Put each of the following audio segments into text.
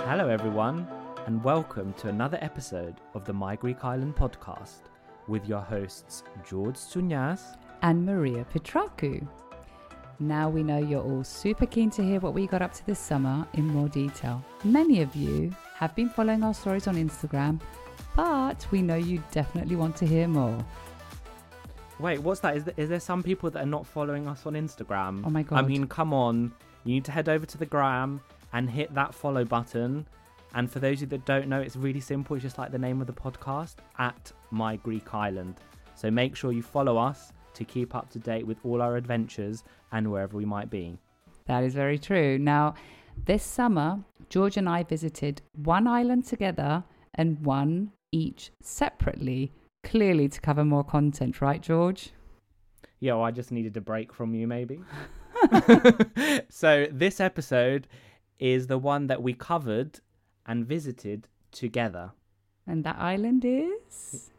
Hello, everyone, and welcome to another episode of the My Greek Island podcast with your hosts George Sunyas. and Maria Petraku. Now we know you're all super keen to hear what we got up to this summer in more detail. Many of you have been following our stories on Instagram, but we know you definitely want to hear more. Wait, what's that? Is there, is there some people that are not following us on Instagram? Oh my god. I mean, come on. You need to head over to the gram and hit that follow button. And for those of you that don't know, it's really simple. It's just like the name of the podcast at My Greek Island. So make sure you follow us to keep up to date with all our adventures and wherever we might be. That is very true. Now, this summer, George and I visited one island together and one each separately, clearly to cover more content, right, George? Yeah, well, I just needed a break from you, maybe. so, this episode is the one that we covered and visited together. And that island is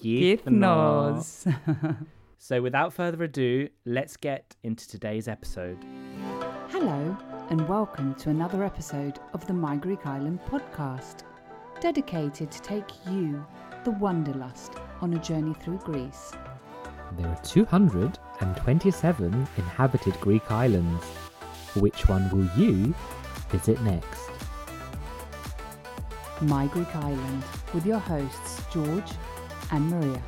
Kythnos. Kythnos. So, without further ado, let's get into today's episode. Hello, and welcome to another episode of the My Greek Island podcast, dedicated to take you, the Wanderlust, on a journey through Greece. There are 227 inhabited Greek islands. Which one will you visit next? My Greek Island, with your hosts George and Maria.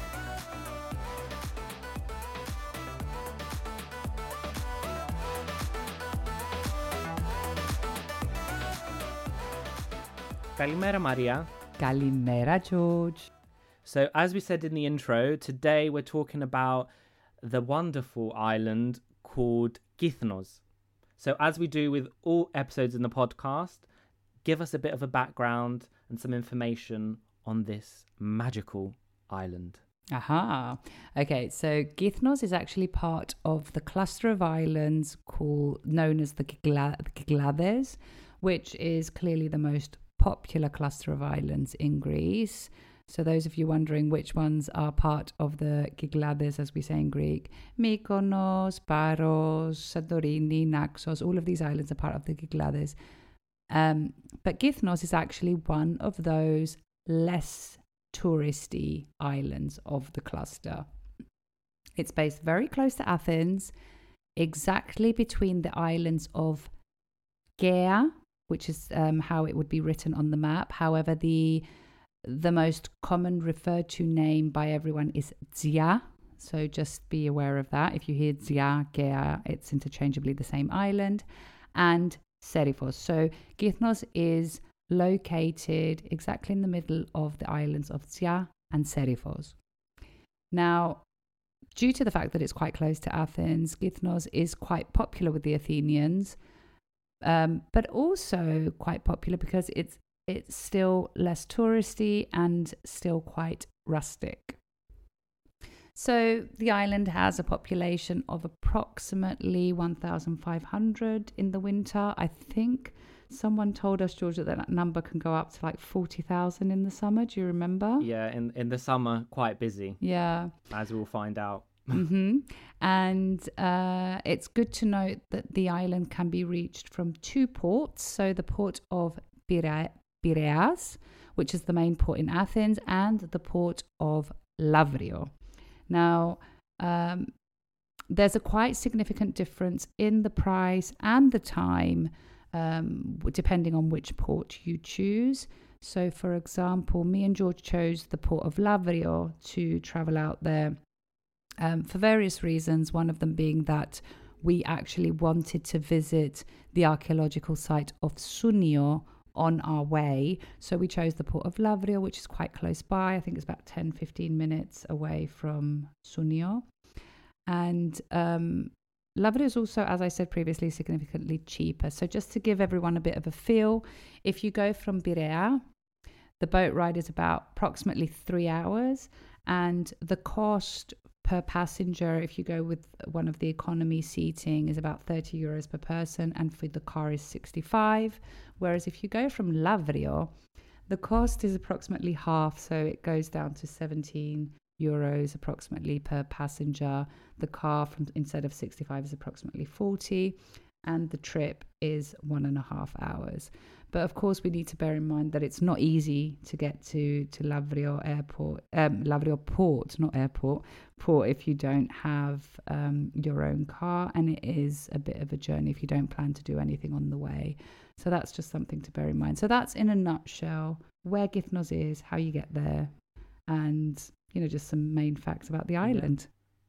Kalimera, Maria. Kalimera, George. So, as we said in the intro, today we're talking about the wonderful island called Kythnos. So, as we do with all episodes in the podcast, give us a bit of a background and some information on this magical island. Aha. Okay, so Kythnos is actually part of the cluster of islands called known as the Kykla- the Kyklades, which is clearly the most popular cluster of islands in Greece. So those of you wondering which ones are part of the Kyklades, as we say in Greek, Mykonos, Paros, Santorini, Naxos, all of these islands are part of the Kyklades. Um, but Kythnos is actually one of those less touristy islands of the cluster. It's based very close to Athens, exactly between the islands of Kea, which is um, how it would be written on the map. However, the the most common referred to name by everyone is Tzia. So just be aware of that. If you hear Tzia, Kea, it's interchangeably the same island. And Serifos. So Kythnos is located exactly in the middle of the islands of Tzia and Serifos. Now, due to the fact that it's quite close to Athens, Kythnos is quite popular with the Athenians, um, but also quite popular because it's it's still less touristy and still quite rustic. So the island has a population of approximately 1,500 in the winter. I think someone told us, Georgia, that that number can go up to like 40,000 in the summer. Do you remember? Yeah, in in the summer, quite busy, Yeah. as we'll find out. hmm And uh, it's good to note that the island can be reached from two ports. So the port of Pira- Piraeus, which is the main port in Athens, and the port of Lavrio. Now, um, there's a quite significant difference in the price and the time, um, depending on which port you choose. So, for example, me and George chose the port of Lavrio to travel out there um, for various reasons. One of them being that we actually wanted to visit the archaeological site of Sounio on our way. So we chose the port of Lavrio, which is quite close by. I think it's about 10 15 minutes away from Sounio. And um, Lavrio is also, as I said previously, significantly cheaper. So just to give everyone a bit of a feel, if you go from Birea, the boat ride is about approximately three hours, and the cost per passenger, if you go with one of the economy seating, is about 30 euros per person, and for the car is 65. Whereas if you go from Lavrio, the cost is approximately half, so it goes down to 17 euros approximately per passenger. The car from instead of 65 is approximately 40, and the trip is one and a half hours. But of course, we need to bear in mind that it's not easy to get to to Lavrio Airport, um, Lavrio Port, not airport, port if you don't have um, your own car, and it is a bit of a journey if you don't plan to do anything on the way. So that's just something to bear in mind. So that's in a nutshell where Kythnos is, how you get there, and you know just some main facts about the island.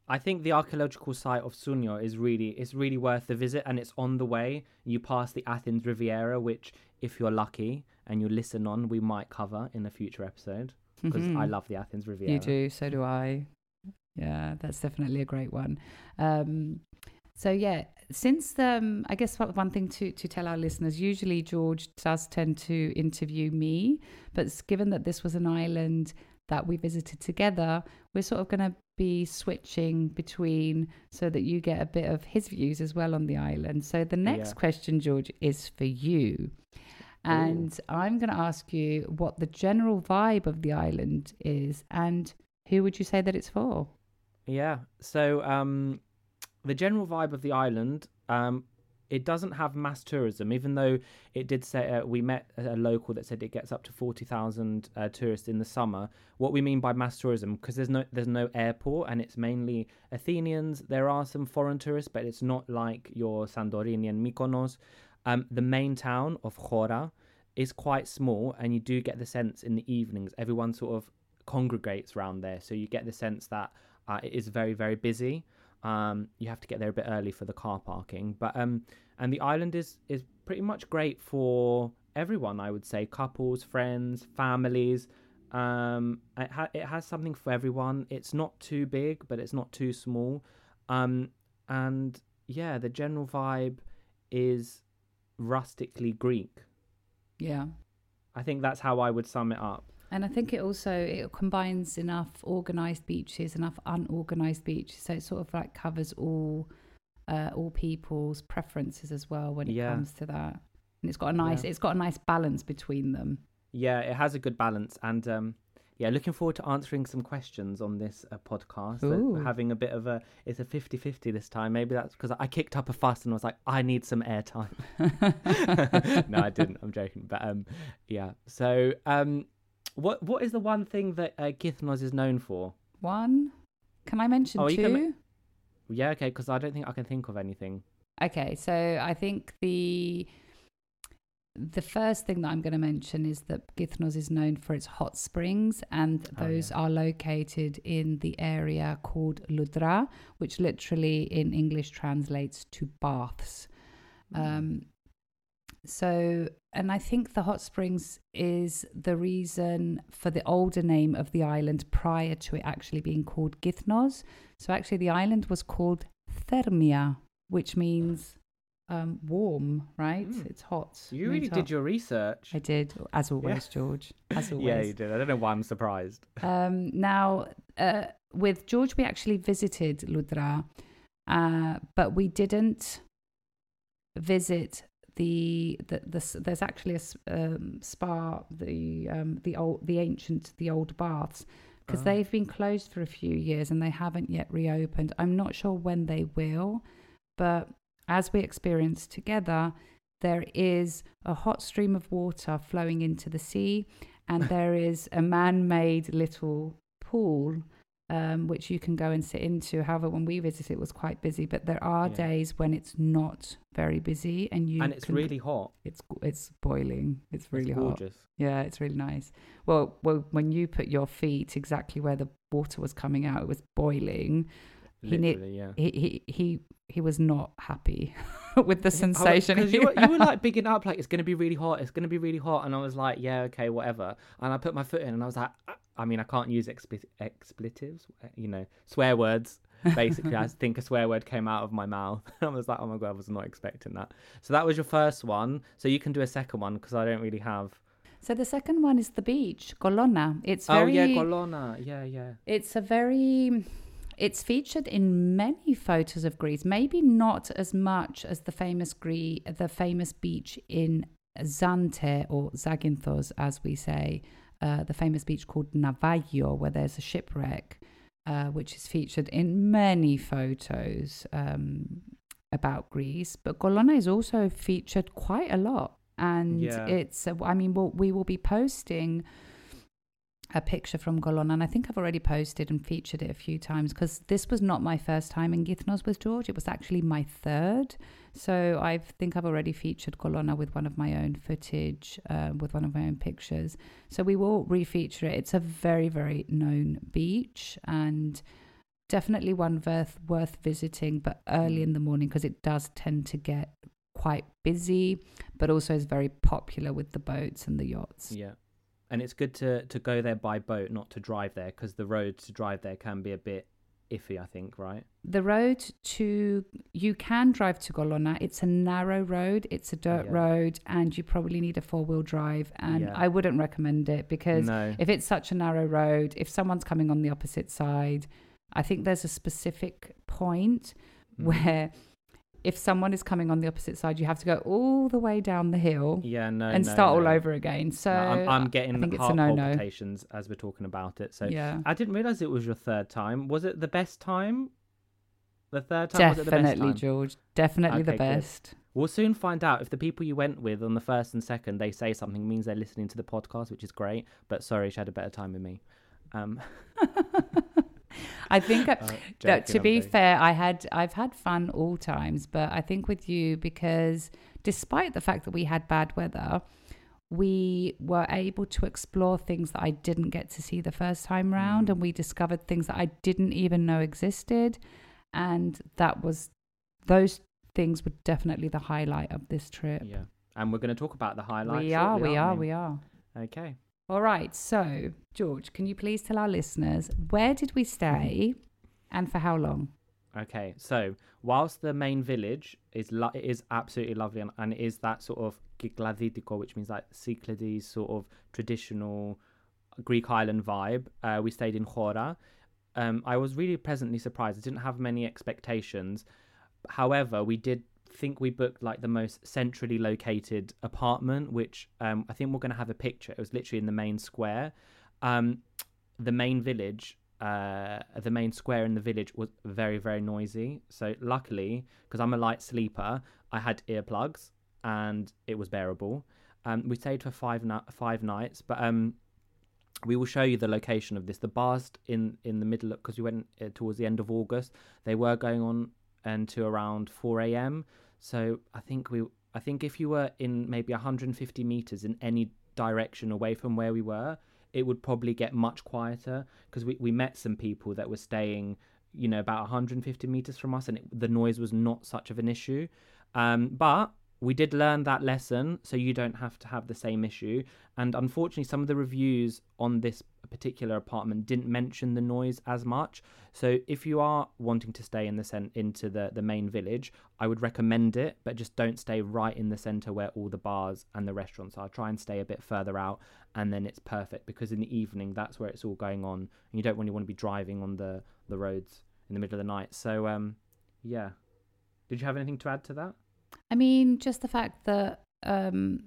I think the archaeological site of Sounio is really it's really worth the visit, and it's on the way. You pass the Athens Riviera, which, if you're lucky and you listen on, we might cover in a future episode because I Mhm. love the Athens Riviera. You do, so do I. Yeah, that's definitely a great one. Um, so yeah, since um, I guess one thing to to tell our listeners, usually George does tend to interview me, but given that this was an island that we visited together, we're sort of going to be switching between so that you get a bit of his views as well on the island. So the next Yeah. question, George, is for you. And I'm going to ask you what the general vibe of the island is and who would you say that it's for? Yeah. So um, the general vibe of the island, um, it doesn't have mass tourism, even though it did say uh, we met a local that said it gets up to forty thousand uh, tourists in the summer. What we mean by mass tourism, because there's no there's no airport and it's mainly Athenians. There are some foreign tourists, but it's not like your Santorini and Mykonos. Um, the main town of Chora is quite small, and you do get the sense in the evenings everyone sort of congregates around there, so you get the sense that uh, it is very very busy. Um, you have to get there a bit early for the car parking, but um, and the island is is pretty much great for everyone. I would say couples, friends, families. Um, it, ha- it has something for everyone. It's not too big, but it's not too small. Um, and yeah, the general vibe is rustically Greek. Yeah. I think that's how I would sum it up. And I think it also it combines enough organized beaches, enough unorganized beaches, so it sort of like covers all uh, all people's preferences as well when it Yeah. comes to that. And it's got a nice Yeah. it's got a nice balance between them. Yeah, it has a good balance, and um, yeah, looking forward to answering some questions on this uh, podcast. Uh, having a bit of a it's a 50-50 this time. Maybe that's because I kicked up a fuss and was like, I need some airtime. no, I didn't. I'm joking, but um, yeah. So um, what what is the one thing that uh, Kythnos is known for? One. Can I mention Oh, two? can Yeah, okay, because I don't think I can think of anything. Okay, so I think the the first thing that I'm going to mention is that Kythnos is known for its hot springs, and Oh, those yeah. are located in the area called Loutra, which literally in English translates to baths. Hmm. Um, So, and I think the hot springs is the reason for the older name of the island prior to it actually being called Kythnos. So, actually, the island was called Thermia, which means um, warm, right? Mm. It's hot. You really did your research. I did, as always, George. As always. yeah, you did. I don't know why I'm surprised. Um, now, uh, with George, we actually visited Loutra, uh, but we didn't visit the the, the there's actually a um, spa the um, the old the ancient the old baths because Ah. they've been closed for a few years and they haven't yet reopened. I'm not sure when they will, but as we experienced together, there is a hot stream of water flowing into the sea, and there is a man-made little pool um, which you can go and sit into. However, when we visited, it was quite busy. But there are Yeah. days when it's not very busy, and you and it's can- really hot. it's it's boiling. It's really it's hot. gorgeous. Yeah, it's really nice. Well, well, when you put your feet exactly where the water was coming out, it was boiling. He ne- yeah. He he he he was not happy with the sensation. Because you, were- you were like bigging up, like it's gonna be really hot. It's gonna be really hot, and I was like, yeah, okay, whatever. And I put my foot in, and I was like. I mean, I can't use expletives, you know, swear words. Basically, I think a swear word came out of my mouth. I was like, oh my god, I was not expecting that. So that was your first one. So you can do a second one because I don't really have. So the second one is the beach, Kolona. It's very. Oh yeah, Kolona. Yeah, yeah. It's a very. It's featured in many photos of Greece. Maybe not as much as the famous Greece, the famous beach in Zante or Zakynthos, as we say, uh, the famous beach called Navagio, where there's a shipwreck, uh, which is featured in many photos um, about Greece. But Kolona is also featured quite a lot, and Yeah. it's. I mean, we'll, we will be posting a picture from Golon, and I think I've already posted and featured it a few times because this was not my first time in Kythnos with George. It was actually my third. So I think I've already featured Kolona with one of my own footage, uh, with one of my own pictures. So we will refeature it. It's a very, very known beach and definitely one worth worth visiting, but early in the morning because it does tend to get quite busy, but also is very popular with the boats and the yachts. Yeah. And it's good to, to go there by boat, not to drive there, because the road to drive there can be a bit iffy, I think, right? The road to you can drive to Kolona. It's a narrow road. It's a dirt Yeah. road, and you probably need a four wheel drive. And Yeah. I wouldn't recommend it because No. if it's such a narrow road, if someone's coming on the opposite side, I think there's a specific point Mm. where if someone is coming on the opposite side, you have to go all the way down the hill Yeah, no. and no, start all over again. So No, I'm, I'm getting I think it's a heart no no. palpitations as we're talking about it. So Yeah. I didn't realize it was your third time. Was it the best time? The third time was it the best Definitely? George. Definitely the Okay, good. best. We'll soon find out if the people you went with on the first and second they say something means they're listening to the podcast, which is great. But sorry, she had a better time with me. Um, I think uh, that to be fair, I had I've had fun all times, but I think with you because despite the fact that we had bad weather, we were able to explore things that I didn't get to see the first time round, Mm. and we discovered things that I didn't even know existed, and that was those things were definitely the highlight of this trip. Yeah, and we're going to talk about the highlights. we are, we are, we are. Okay. All right. So, George, can you please tell our listeners where did we stay and for how long? Okay, so whilst the main village is lo- is absolutely lovely and, and is that sort of Kikladitiko, which means like Cyclades sort of traditional Greek island vibe, uh, we stayed in Chora. Um, I was really pleasantly surprised. I didn't have many expectations. However, we did think we booked like the most centrally located apartment, which um, I think we're going to have a picture. It was literally in the main square. Um, the main village uh, the main square in the village was very, very noisy. So luckily, because I'm a light sleeper, I had earplugs and it was bearable. Um, we stayed for five five nights, but um, we will show you the location of this. The bars in in the middle because we went uh, towards the end of August. They were going on until around four a.m. So I think we I think if you were in maybe 150 meters in any direction away from where we were, it would probably get much quieter because we, we met some people that were staying, you know, about 150 meters from us, and it, the noise was not such of an issue. Um, but we did learn that lesson, so you don't have to have the same issue. And unfortunately, some of the reviews on this particular apartment didn't mention the noise as much. So if you are wanting to stay in the cent- into the the main village, I would recommend it, but just don't stay right in the center where all the bars and the restaurants are. Try and stay a bit further out, and then it's perfect because in the evening that's where it's all going on, and you don't really want to be driving on the the roads in the middle of the night. So um, yeah. Did you have anything to add to that? I mean, just the fact that um,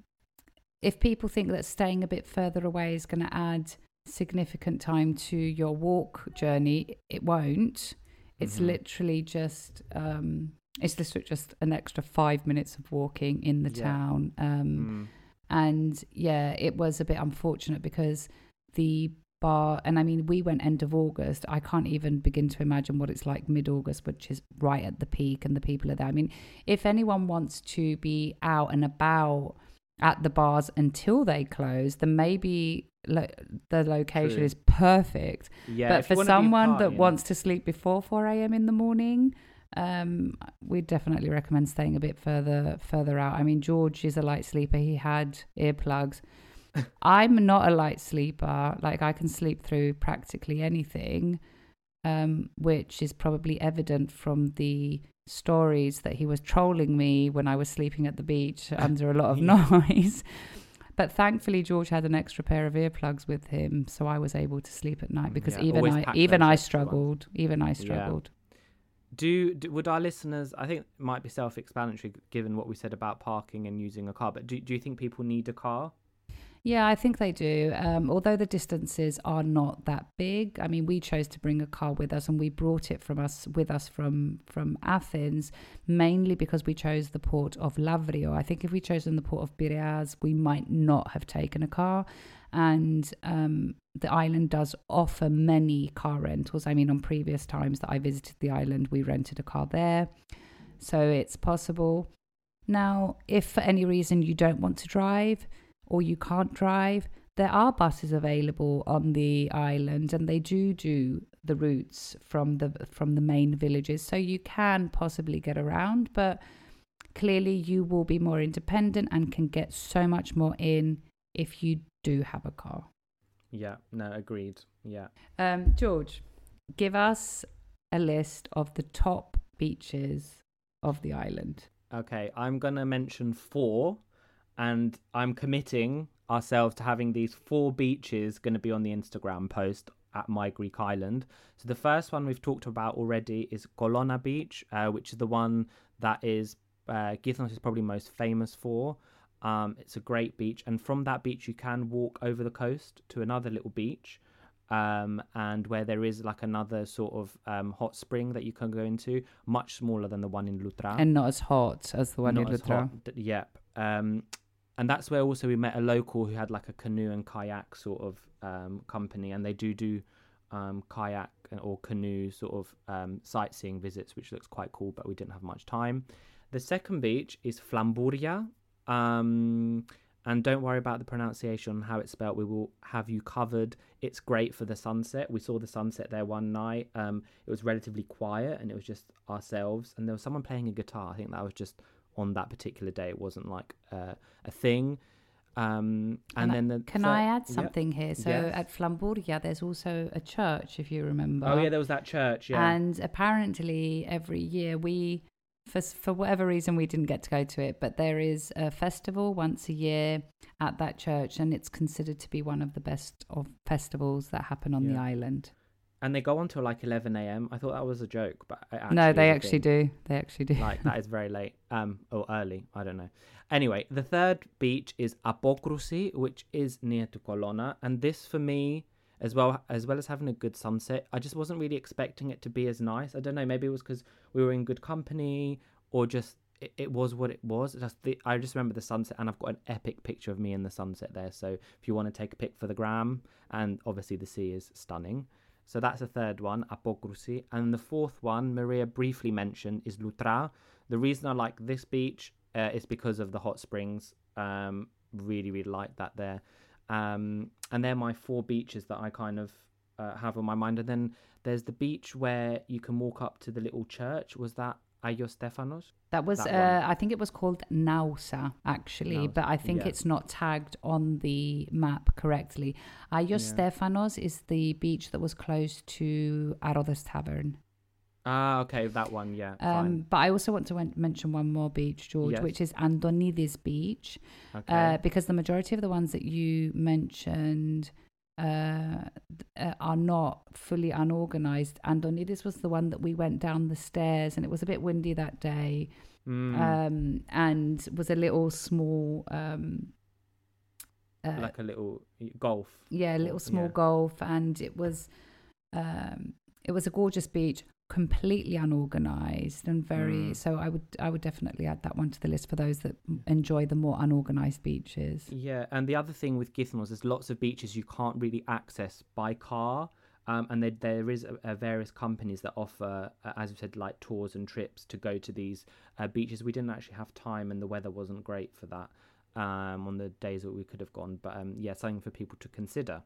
if people think that staying a bit further away is going to add significant time to your walk journey, it won't. It's Mhm. literally just um, it's literally just an extra five minutes of walking in the Yeah. town. Um, Mm. and yeah, it was a bit unfortunate because the bar, and I mean, we went end of August. I can't even begin to imagine what it's like mid August, which is right at the peak, and the people are there. I mean, if anyone wants to be out and about at the bars until they close, then maybe lo- the location True. is perfect. Yeah, but for someone that wants to sleep before 4 a.m. in the morning, um, we definitely recommend staying a bit further further out. I mean, George is a light sleeper. He had earplugs. I'm not a light sleeper. Like I can sleep through practically anything, um, which is probably evident from the stories that he was trolling me when I was sleeping at the beach under a lot of noise. But thankfully, George had an extra pair of earplugs with him, so I was able to sleep at night because Yeah, even I even I struggled. Even I Yeah. struggled. Do, do would our listeners? I think it might be self-explanatory given what we said about parking and using a car. But do do you think people need a car? Yeah, I think they do. Um, although the distances are not that big. I mean, we chose to bring a car with us, and we brought it from us with us from from Athens, mainly because we chose the port of Lavrio. I think if we chosen the port of Piraeus, we might not have taken a car. And um, the island does offer many car rentals. I mean, on previous times that I visited the island, we rented a car there, so it's possible. Now, if for any reason you don't want to drive or you can't drive, there are buses available on the island and they do do the routes from the from the main villages so you can possibly get around but clearly you will be more independent and can get so much more in if you do have a car Yeah, no, agreed. Yeah. um george give us a list of the top beaches of the island Okay, I'm gonna mention four, and I'm committing ourselves to having these four beaches going to be on the Instagram post at My Greek Island. So the first one we've talked about already is Kolona Beach, uh, which is the one that is uh, Kythnos is probably most famous for. Um, it's a great beach, and from that beach you can walk over the coast to another little beach. Um, and where there is like another sort of um, hot spring that you can go into, much smaller than the one in Loutra and not as hot as the one not in Loutra. hot. Yep. And that's where also we met a local who had like a canoe and kayak sort of um, company, and they do do um, kayak or canoe sort of um, sightseeing visits, which looks quite cool. But we didn't have much time. The second beach is Flampouria. Um, and don't worry about the pronunciation, how it's spelled. We will have you covered. It's great for the sunset. We saw the sunset there one night. Um, it was relatively quiet, and it was just ourselves. And there was someone playing a guitar. I think that was just on that particular day. It wasn't like uh, a thing. Um, and then the Can third- I add something here? So Yes. at Flampouria, there's also a church, if you remember. Oh yeah, there was that church. Yeah. And apparently, every year we, for for whatever reason, we didn't get to go to it, but there is a festival once a year at that church, and it's considered to be one of the best of festivals that happen on the island. And they go on till like 11 a.m. I thought that was a joke, but it actually no, they actually do. They actually do. like that is very late um or early. I don't know. Anyway the third beach is Apokrousi which is near to Kolona and this for me as well as well as having a good sunset i just wasn't really expecting it to be as nice. I don't know. Maybe it was because we were in good company or just it, it was what it was. Just the, i just remember the sunset and i've got an epic picture of me in the sunset there. So if you want to take a pic for the gram and obviously the sea is stunning so that's the third one, Apokrousi. And the fourth one, Maria briefly mentioned, is Loutra. The reason I like this beach uh, is because of the hot springs. Um, really, really like that there. Um, and they're my four beaches that I kind of uh, have on my mind. And then there's the beach where you can walk up to the little church. Was that Ayos Stefanos. That was, That uh. I think it was called Nausa, actually, Nausa, but I think yeah. it's not tagged on the map correctly. Ayos Yeah. Stefanos is the beach that was close to Arodas Tavern. Ah, okay, that one. Yeah, Um, fine. but I also want to mention one more beach, George, Yes. which is Antonides Beach, Okay. uh, because the majority of the ones that you mentioned uh, uh, are not fully unorganized. Antonides was the one that we went down the stairs, and it was a bit windy that day, Mm, um, and was a little small. Um, uh, like a little golf. yeah, a little small yeah. golf, and it was um, it was a gorgeous beach, completely unorganized and very. Mm. So I would I would definitely add that one to the list for those that enjoy the more unorganized beaches. Yeah, and the other thing with Kythnos, there's lots of beaches you can't really access by car. Um, and there, there is a, a various companies that offer, uh, as you said, like tours and trips to go to these uh, beaches. We didn't actually have time, and the weather wasn't great for that um, on the days that we could have gone. But um, yeah, something for people to consider.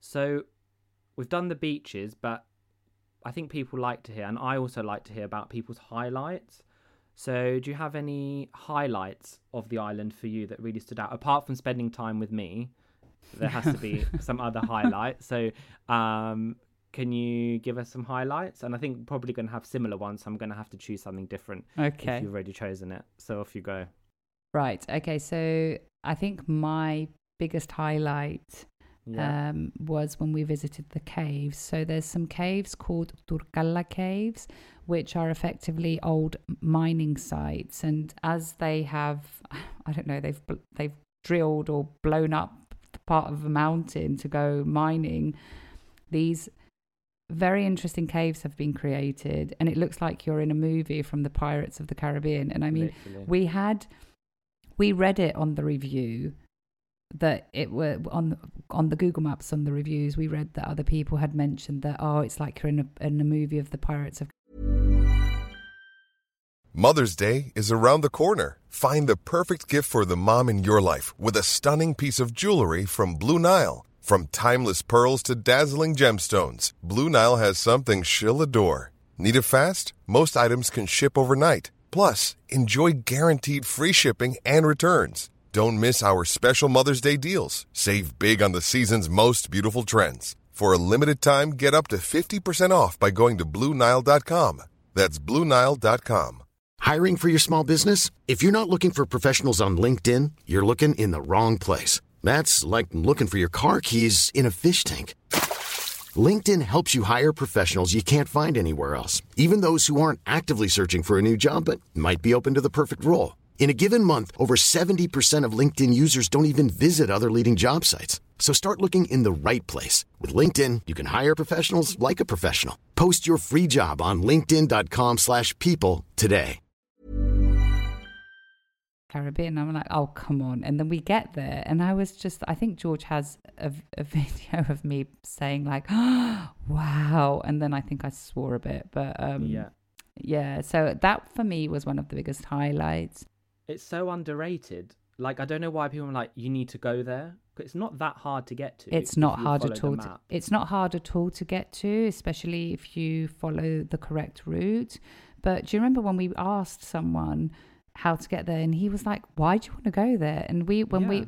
So we've done the beaches, but I think people like to hear, and I also like to hear about people's highlights. So, do you have any highlights of the island for you that really stood out? Apart from spending time with me, there has to be some other highlights. So, um, can you give us some highlights? And I think probably going to have similar ones. So I'm going to have to choose something different Okay. if you've already chosen it. So off you go. Right. Okay. So I think my biggest highlight Yeah. um, was when we visited the caves. So there's some caves called Tourkala Caves, which are effectively old mining sites, and as they have, I don't know, they've they've drilled or blown up the part of a mountain to go mining. These very interesting caves have been created, and it looks like you're in a movie from the Pirates of the Caribbean. And I mean, Literally. we had we read it on the review that it were on on the Google Maps on the reviews. We read that other people had mentioned that oh, it's like you're in a in a movie of the Pirates of Mother's Day is around the corner. Find the perfect gift for the mom in your life with a stunning piece of jewelry from Blue Nile. From timeless pearls to dazzling gemstones, Blue Nile has something she'll adore. Need it fast? Most items can ship overnight. Plus, enjoy guaranteed free shipping and returns. Don't miss our special Mother's Day deals. Save big on the season's most beautiful trends. For a limited time, get up to 50% off by going to BlueNile.com. That's BlueNile.com. Hiring for your small business? If you're not looking for professionals on LinkedIn, you're looking in the wrong place. That's like looking for your car keys in a fish tank. LinkedIn helps you hire professionals you can't find anywhere else, even those who aren't actively searching for a new job but might be open to the perfect role. In a given month, over 70% of LinkedIn users don't even visit other leading job sites. So start looking in the right place. With LinkedIn, you can hire professionals like a professional. Post your free job on linkedin.com/people slash people today. Caribbean. I'm like, oh come on! And then we get there, and I was just, I think George has a, a video of me saying like, oh, wow, and then I think I swore a bit, but um, yeah. yeah. So that for me was one of the biggest highlights. It's so underrated. Like I don't know why people are like you need to go there. It's not that hard to get to. It's not hard at all. To, it's not hard at all to get to, especially if you follow the correct route. But do you remember when we asked someone how to get there, and he was like, "Why do you want to go there?" And we, when Yeah. we,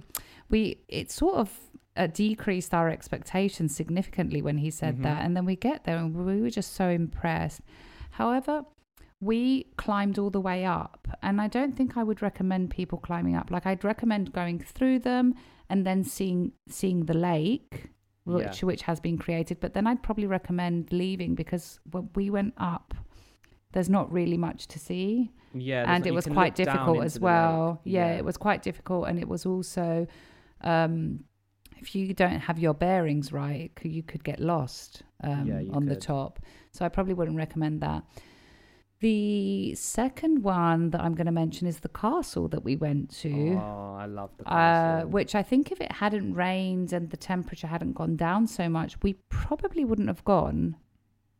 we, it sort of uh, decreased our expectations significantly when he said Mhm. that, and then we get there, and we were just so impressed. However, we climbed all the way up, and I don't think I would recommend people climbing up. Like I'd recommend going through them and then seeing seeing the lake, which which has been created. But then I'd probably recommend leaving because when we went up, there's not really much to see, Yeah, and not- it was quite difficult as well. lake. Yeah, it was quite difficult, and it was also. Um, if you don't have your bearings right, you could get lost um, Yeah, you on the top. So I probably wouldn't recommend that. The second one that I'm going to mention is the castle that we went to. Oh, I love the Uh, castle. which I think if it hadn't rained and the temperature hadn't gone down so much, we probably wouldn't have gone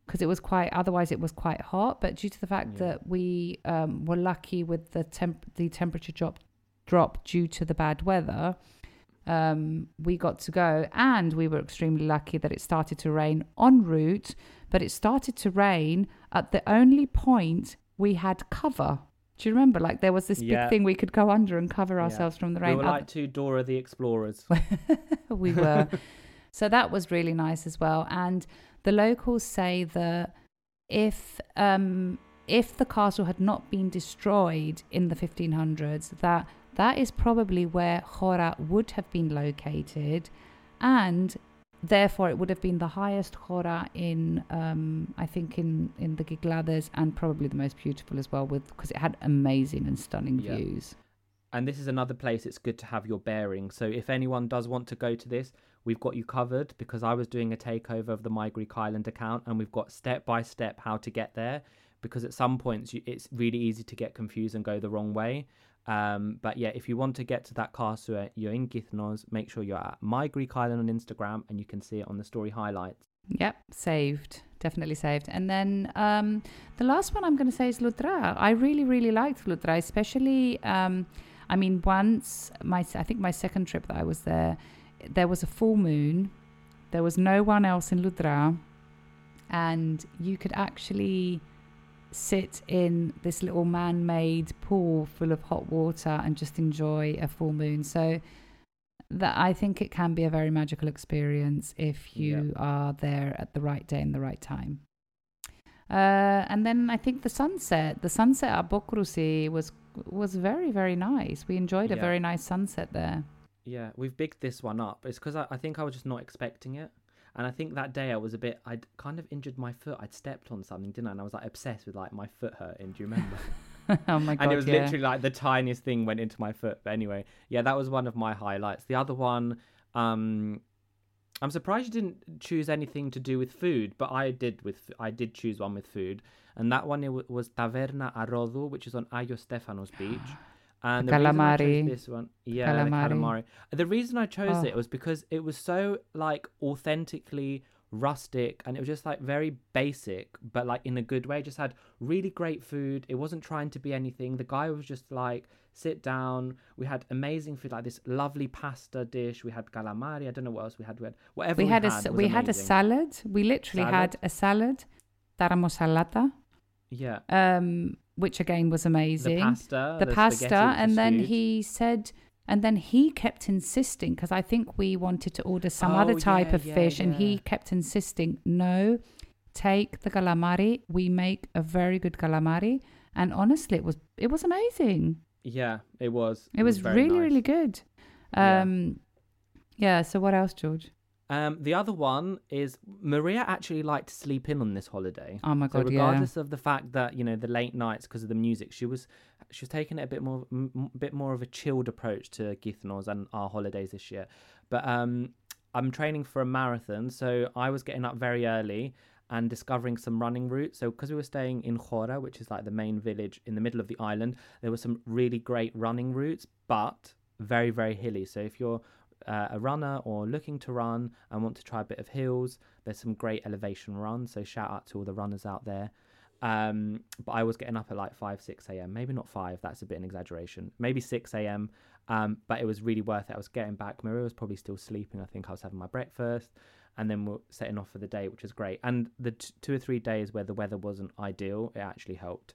because it was quite. Otherwise, it was quite hot. But due to the fact Yeah. that we um, were lucky with the temp, the temperature drop drop due to the bad weather, um, we got to go, and we were extremely lucky that it started to rain en route. But it started to rain at the only point we had cover. Do you remember? Like there was this big thing we could go under and cover Yeah. ourselves from the rain. We were like two Dora the Explorers. we were. so that was really nice as well. And the locals say that if um, if the castle had not been destroyed in the 1500s, that that is probably where Hora would have been located, and therefore it would have been the highest Hora in um, I think in in the Kyklades and probably the most beautiful as well, with because it had amazing and stunning Yeah. views. And this is another place it's good to have your bearings. So if anyone does want to go to this, we've got you covered because I was doing a takeover of the My Greek Island account and we've got step by step how to get there because at some points you, it's really easy to get confused and go the wrong way. Um, but yeah, if you want to get to that castle, you're in Kythnos, make sure you're at My Greek Island on Instagram and you can see it on the story highlights. Yep, saved. Definitely saved. And then um, the last one I'm going to say is Loutra. I really, really liked Loutra, especially. Um, I mean, once my I think my second trip that I was there, there was a full moon. There was no one else in Loutra, and you could actually sit in this little man-made pool full of hot water and just enjoy a full moon. So that I think it can be a very magical experience if you are there at the right day and the right time. Uh, and then I think the sunset, the sunset at Bokrusi was was very very nice. We enjoyed a Yeah. very nice sunset there. Yeah, we've bigged this one up. It's because I, I think I was just not expecting it. And I think that day I was a bit, I'd kind of injured my foot. I'd stepped on something, didn't I? And I was like obsessed with like my foot hurting. Do you remember? oh my god! and it was yeah. literally like the tiniest thing went into my foot. But anyway, yeah, that was one of my highlights. The other one, um, I'm surprised you didn't choose anything to do with food, but I did with I did choose one with food, and that one it was Taverna Arodou, which is on Ayo Stefanos Beach. And The the reason I chose calamari. this one, yeah, Calamari. the calamari. The reason I chose Oh. it was because it was so like authentically rustic and it was just like very basic but like in a good way. Just had really great food. It wasn't trying to be anything. The guy was just like sit down. We had amazing food like this lovely pasta dish. We had calamari. I don't know what else we had. We had whatever we we, had a had was we had a salad. We literally had a salad, taramosalata, yeah. Um, which again was amazing. the pasta the, pasta, and then he said, and then he kept insisting because I think we wanted to order some other Oh, type yeah, of yeah, fish, and he kept insisting, no, take the calamari. We make a very good calamari, and honestly, it was it was amazing. yeah it was It was very really nice. really good. Yeah. Um, yeah. So what else, George? Um, the other one is Maria actually liked to sleep in on this holiday. Oh my So god, yeah. regardless of the fact that you know the late nights because of the music, she was she was taking it a bit more m- bit more of a chilled approach to Kythnos and our holidays this year. But um, I'm training for a marathon, so I was getting up very early and discovering some running routes. So because we were staying in Khora, which is like the main village in the middle of the island, there were some really great running routes, but very very hilly. So if you're uh, a runner or looking to run and want to try a bit of hills, there's some great elevation runs. So shout out to all the runners out there. Um, but I was getting up at like 5, 6 a.m. Maybe not 5, that's a bit an exaggeration. Maybe 6 a.m. Um, but it was really worth it. I was getting back. Maria was probably still sleeping. I think I was having my breakfast. And then we're setting off for the day, which was great. And the t- two or three days where the weather wasn't ideal, it actually helped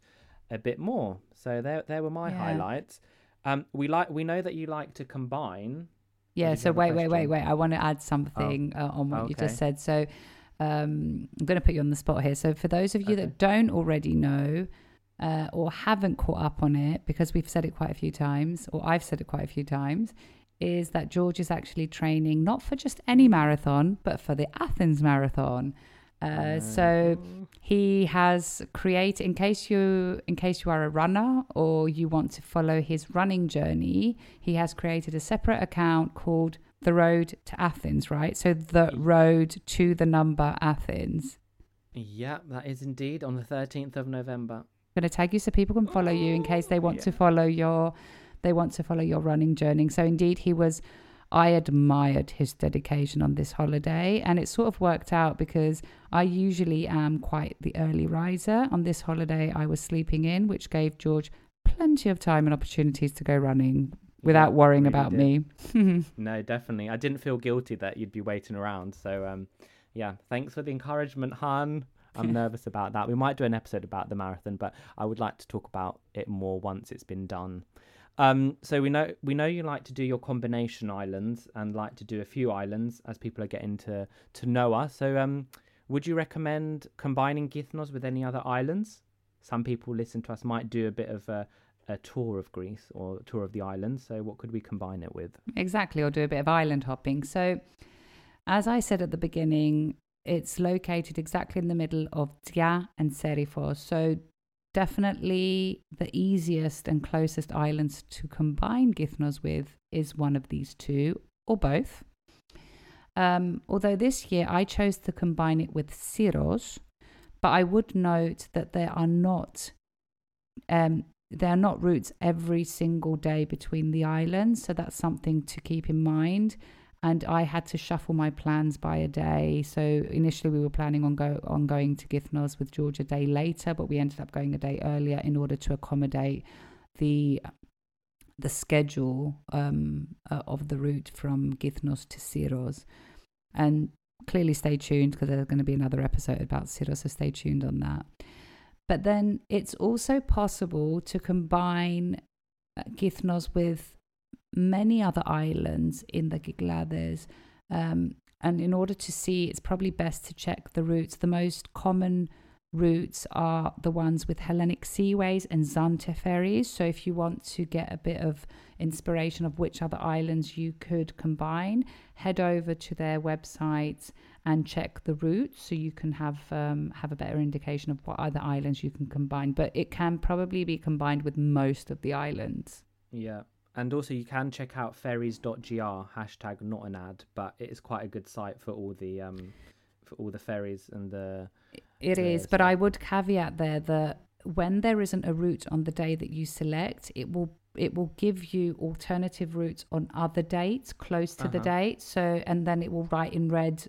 a bit more. So there, there were my Yeah. highlights. Um, we like we know that you like to combine Yeah, so wait, wait, wait, wait. I want to add something uh, on what you just said. So um, I'm going to put you on the spot here. So for those of you Okay. that don't already know uh, or haven't caught up on it, because we've said it quite a few times, or I've said it quite a few times, is that George is actually training not for just any marathon, but for the Athens Marathon. Uh, so he has created in case you in case you are a runner or you want to follow his running journey he has created a separate account called the road to athens right so the road to the number athens Yeah, that is indeed on the 13th of November. I'm going to tag you so people can follow you in case they want Yeah. to follow your they want to follow your running journey so indeed he was i admired his dedication on this holiday and it sort of worked out because i usually am quite the early riser on this holiday i was sleeping in which gave george plenty of time and opportunities to go running without Yeah, worrying really about did. me No, definitely. I didn't feel guilty that you'd be waiting around. So, um, yeah, thanks for the encouragement, Han. I'm nervous about that. We might do an episode about the marathon, but I would like to talk about it more once it's been done. Um, so we know we know you like to do your combination islands and like to do a few islands as people are getting to to know us. So um, would you recommend combining Kythnos with any other islands? Some people listen to us might do a bit of a, a tour of Greece or a tour of the islands. So what could we combine it with? Exactly, or do a bit of island hopping. So, as I said at the beginning, it's located exactly in the middle of Tzia and Serifos. So, definitely the easiest and closest islands to combine Kythnos with is one of these two, or both. Um, although this year I chose to combine it with Syros, but I would note that there are not um, there are not routes every single day between the islands, so that's something to keep in mind. And I had to shuffle my plans by a day. So initially we were planning on go on going to Kythnos with George a day later, but we ended up going a day earlier in order to accommodate the the schedule um, uh, of the route from Kythnos to Syros. And clearly stay tuned because there's going to be another episode about Syros, so stay tuned on that. But then it's also possible to combine uh, Kythnos with many other islands in the Kyklades. Um, and in order to see, it's probably best to check the routes. The most common routes are the ones with Hellenic Seaways and Zante ferries. So if you want to get a bit of inspiration of which other islands you could combine, head over to their websites and check the routes so you can have um, have a better indication of what other islands you can combine. But it can probably be combined with most of the islands. Yeah. And also, you can check out ferries.gr hashtag not an ad, but it is quite a good site for all the um, for all the ferries and the. It the is, but. I would caveat there that when there isn't a route on the day that you select, it will it will give you alternative routes on other dates close to the Uh-huh. date. So, and then it will write in red.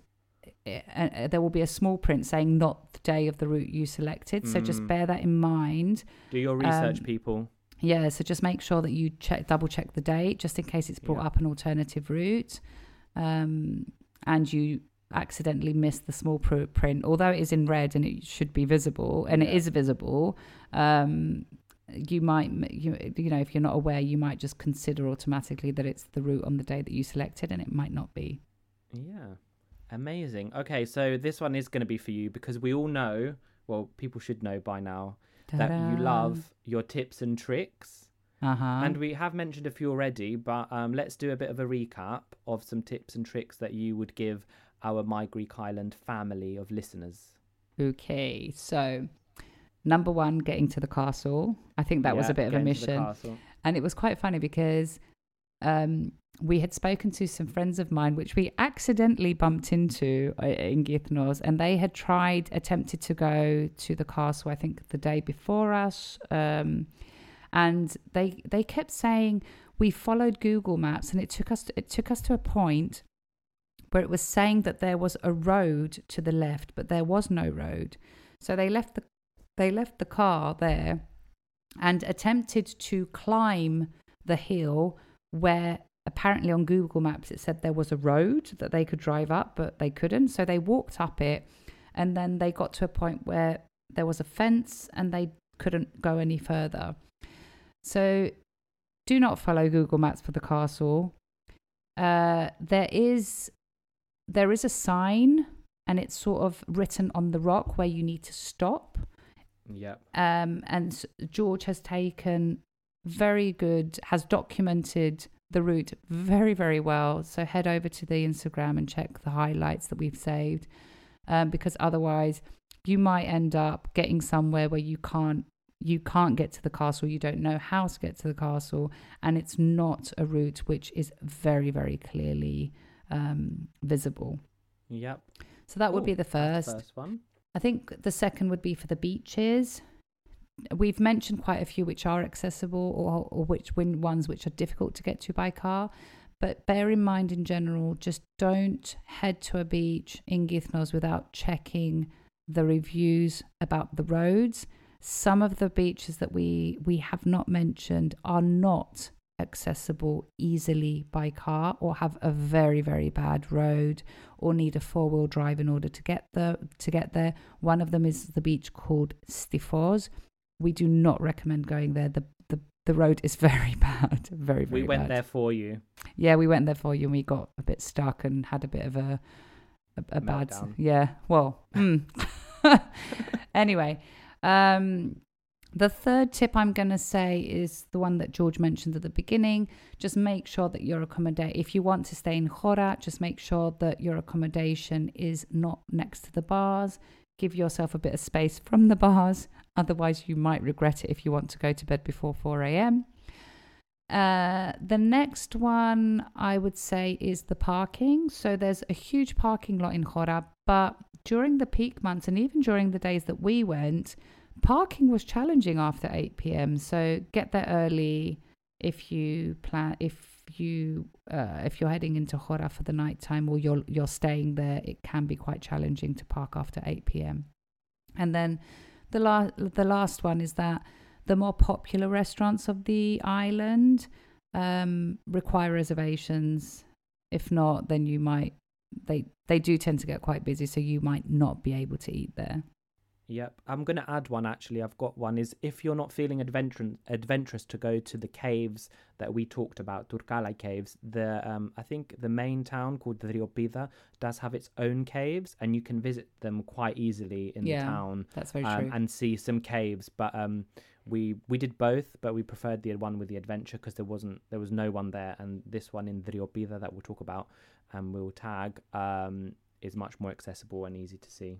uh, there will be a small print saying not the day of the route you selected. So just Mm. bear that in mind. Do your research, Um, people. Yeah, so just make sure that you check, double check the date, just in case it's brought Yeah. up an alternative route, um, and you accidentally miss the small pr- print. Although it is in red and it should be visible, and it Yeah. is visible, um, you might, you, you know, if you're not aware, you might just consider automatically that it's the route on the day that you selected, and it might not be. Yeah. Amazing. Okay, so this one is going to be for you because we all know, well, people should know by now, that you love your tips and tricks. Uh huh. And we have mentioned a few already, but um, let's do a bit of a recap of some tips and tricks that you would give our My Greek Island family of listeners. Okay, so number one, getting to the castle. I think that was a bit of a mission. And it was quite funny because um, we had spoken to some friends of mine, which we accidentally bumped into uh, in Kythnos, and they had tried, attempted to go to the castle, I think the day before us. Um, and they they kept saying we followed Google Maps, and it took us it took us to a point where it was saying that there was a road to the left, but there was no road. So they left the they left the car there and attempted to climb the hill where apparently on Google Maps it said there was a road that they could drive up, but they couldn't. So they walked up it and then they got to a point where there was a fence and they couldn't go any further. So do not follow Google Maps for the castle. Uh, there is there is a sign and it's sort of written on the rock where you need to stop. Yep. Um, and George has taken very good, has documented the route very, very well. So head over to the Instagram and check the highlights that we've saved, um, because otherwise you might end up getting somewhere where you can't you can't get to the castle. You don't know how to get to the castle, and it's not a route which is very, very clearly um, visible. Yep. So that would Cool. be the first. the first one. I think the second would be for the beaches. We've mentioned quite a few which are accessible or, or which win ones which are difficult to get to by car. But bear in mind in general, just don't head to a beach in Kythnos without checking the reviews about the roads. Some of the beaches that we, we have not mentioned are not accessible easily by car or have a very very bad road or need a four-wheel drive in order to get the to get there one of them is the beach called Stifos we do not recommend going there the the, the road is very bad very very we went bad. there for you. yeah we went there for you and we got a bit stuck and had a bit of a a, a bad yeah well hmm. anyway um the third tip I'm going to say is the one that George mentioned at the beginning. Just make sure that your accommodation, if you want to stay in Hora, just make sure that your accommodation is not next to the bars. Give yourself a bit of space from the bars. Otherwise, you might regret it if you want to go to bed before 4 a.m. Uh, the next one I would say is the parking. So there's a huge parking lot in Hora, but during the peak months and even during the days that we went, parking was challenging after 8 p.m. So get there early if you plan if you uh, if you're heading into Hora for the night time or you're you're staying there, it can be quite challenging to park after 8 p.m. And then the last the last one is that the more popular restaurants of the island um, require reservations. If not, then you might they they do tend to get quite busy, so you might not be able to eat there. Yep, I'm gonna add one actually. I've got one. Is if you're not feeling adventurous, adventurous to go to the caves that we talked about, Tourkala caves. The um, I think the main town called Driopida does have its own caves, and you can visit them quite easily in Yeah, the town That's very um, true. and see some caves. But um, we we did both, but we preferred the one with the adventure because there wasn't there was no one there, and this one in Driopida that we'll talk about and we'll tag um, is much more accessible and easy to see.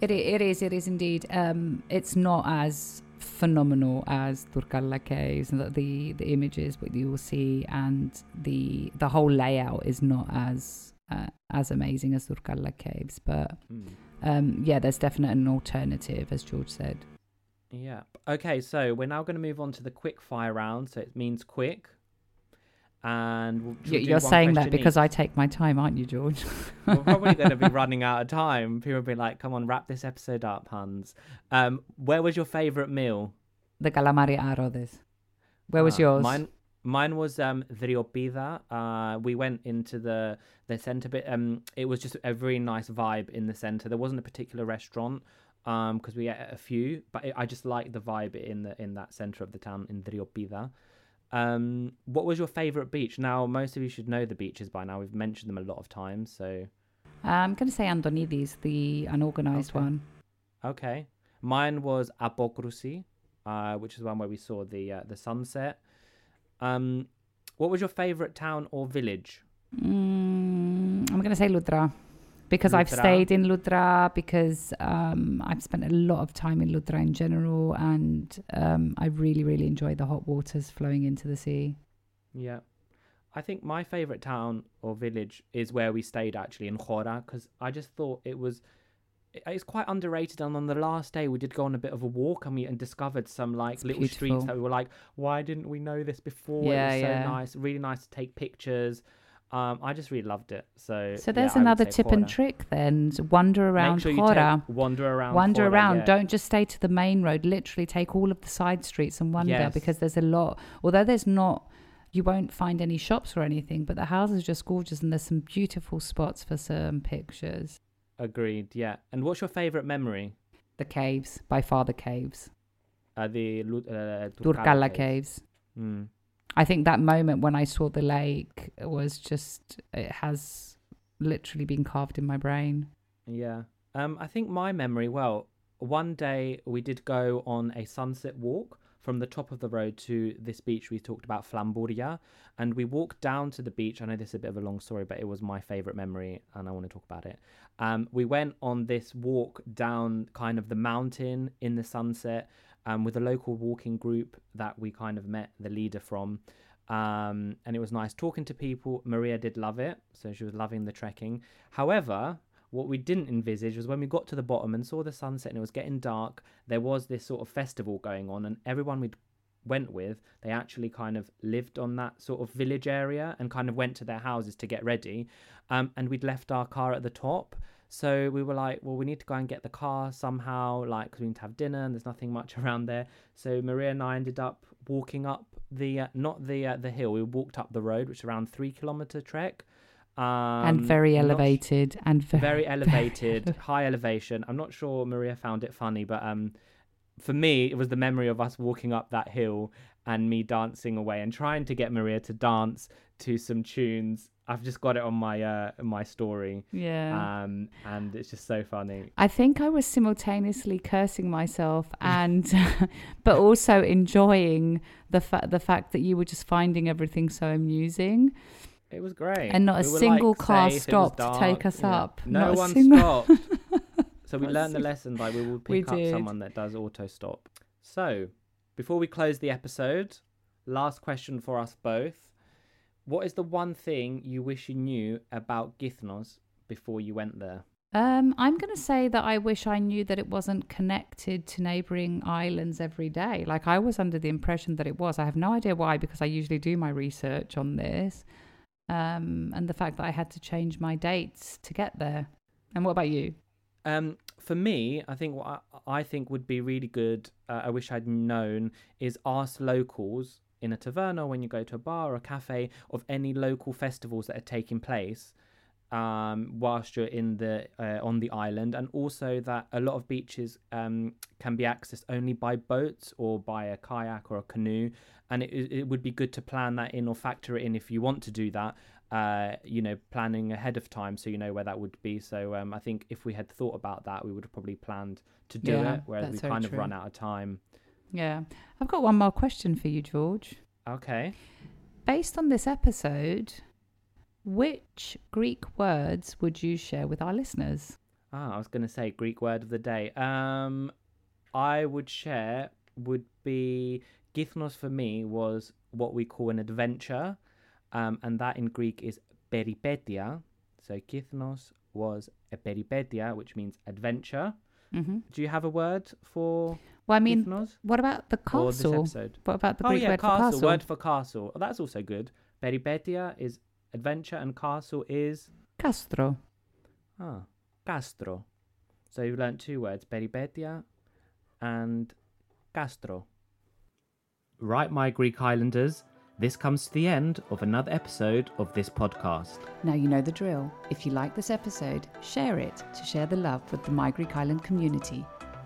It, it is, it is indeed. Um, it's not as phenomenal as Tourkala Caves, and the, the images that you will see, and the the whole layout is not as uh, as amazing as Tourkala Caves. But Mm. um, yeah, there's definitely an alternative, as George said. Yeah. Okay, so we're now going to move on to the quick fire round. So it means quick. And we'll, we You- do You're saying that because each? I take my time, aren't you, George? We're probably going to be running out of time. People will be like, come on, wrap this episode up, Hans. Um, where was your favourite meal? the calamari arrodes. Where was Ah, yours? Mine, mine was um, Driopida. Uh, we went into the the centre bit. Um, it was just a very nice vibe in the centre. There wasn't a particular restaurant um because we ate at a few, but it, I just liked the vibe in the in that centre of the town in Driopida. Um, what was your favourite beach? Now, most of you should know the beaches by now. We've mentioned them a lot of times. So, I'm going to say Antonides, the unorganized Okay. one. okay, mine was Apokrousi, uh, which is one where we saw the uh, the sunset. Um, what was your favourite town or village? Mm, I'm going to say Loutra because I've stayed in Loutra because um, I've spent a lot of time in Loutra in general, and um, I really, really enjoy the hot waters flowing into the sea. Yeah. I think my favorite town or village is where we stayed actually in Khora because I just thought it was. It's quite underrated and on the last day we did go on a bit of a walk and we and discovered some like It's little streets that we were like why didn't we know this before Yeah, it was so yeah. nice really nice to take pictures um I just really loved it so So there's would another tip and trick then. Wander around sure wander around Wander around. yeah. Don't just stay to the main road. Literally take all of the side streets and wander Yes. because there's a lot. Although there's not, you won't find any shops or anything, but the houses are just gorgeous and there's some beautiful spots for some pictures. agreed yeah and what's your favorite memory The caves, by far the caves. uh, the uh, Tourkala caves. caves. Mm. I think that moment when I saw the lake was just, it has literally been carved in my brain. Yeah. Um, I think my memory, well, one day we did go on a sunset walk from the top of the road to this beach we talked about, Flampouria, and we walked down to the beach. I know this is a bit of a long story, but it was my favorite memory, and I want to talk about it. Um, we went on this walk down kind of the mountain in the sunset um, with a local walking group that we kind of met the leader from. Um, and it was nice talking to people. Maria did love it, so she was loving the trekking. However, what we didn't envisage was when we got to the bottom and saw the sunset and it was getting dark, there was this sort of festival going on, and everyone we'd went with, they actually kind of lived on that sort of village area and kind of went to their houses to get ready. Um, and we'd left our car at the top. So we were like, well, we need to go and get the car somehow, like, because we need to have dinner and there's nothing much around there. So Maria and I ended up walking up the, uh, not the uh, the hill, we walked up the road, which is around three kilometer trek. Um, and very elevated and very, very elevated, high elevation. I'm not sure Maria found it funny, but um, for me, it was the memory of us walking up that hill and me dancing away and trying to get Maria to dance to some tunes. I've just got it on my uh my story, yeah. um, and it's just so funny. I think I was simultaneously cursing myself and, but also enjoying the fact the fact that you were just finding everything so amusing. It was great, And not a We were, single like, car stopped to take us yeah. up. No Not a one single- stopped. So we learned the lesson by we will We pick up did. someone that does auto stop. So before we close the episode, last question for us both. What is the one thing you wish you knew about Kythnos before you went there? Um, I'm going to say that I wish I knew that it wasn't connected to neighboring islands every day. Like I was under the impression that it was. I have no idea why because I usually do my research on this. Um, and the fact that I had to change my dates to get there. And what about you? Um, for me, I think what I, I think would be really good. Uh, I wish I'd known is ask locals in a taverna when you go to a bar or a cafe of any local festivals that are taking place um, whilst you're in the uh, on the island, and also that a lot of beaches um, can be accessed only by boats or by a kayak or a canoe, and it, it would be good to plan that in or factor it in if you want to do that uh, you know, planning ahead of time so you know where that would be. So um, I think if we had thought about that, we would have probably planned to do Yeah, it, whereas we kind of true. run out of time. Yeah. I've got one more question for you, George. Okay. Based on this episode, which Greek words would you share with our listeners? Ah, I was going to say Greek word of the day. Um, I would share would be Kythnos for me was what we call an adventure, um, and that in Greek is peripetia. So Kythnos was a peripetia, which means adventure. Mm-hmm. Do you have a word for Well, I mean, Kythnos? what about the castle? What about the oh Greek yeah, word castle, for castle? Word for castle. Oh, that's also good. Peripetia is adventure, and castle is Castro. ah castro. So you've learnt two words: peripetia and castro. Right, my Greek Islanders. This comes to the end of another episode of this podcast. Now you know the drill. If you like this episode, share it to share the love with the My Greek Island community,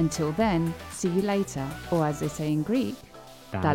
Until then, see you later, or as they say in Greek, Ta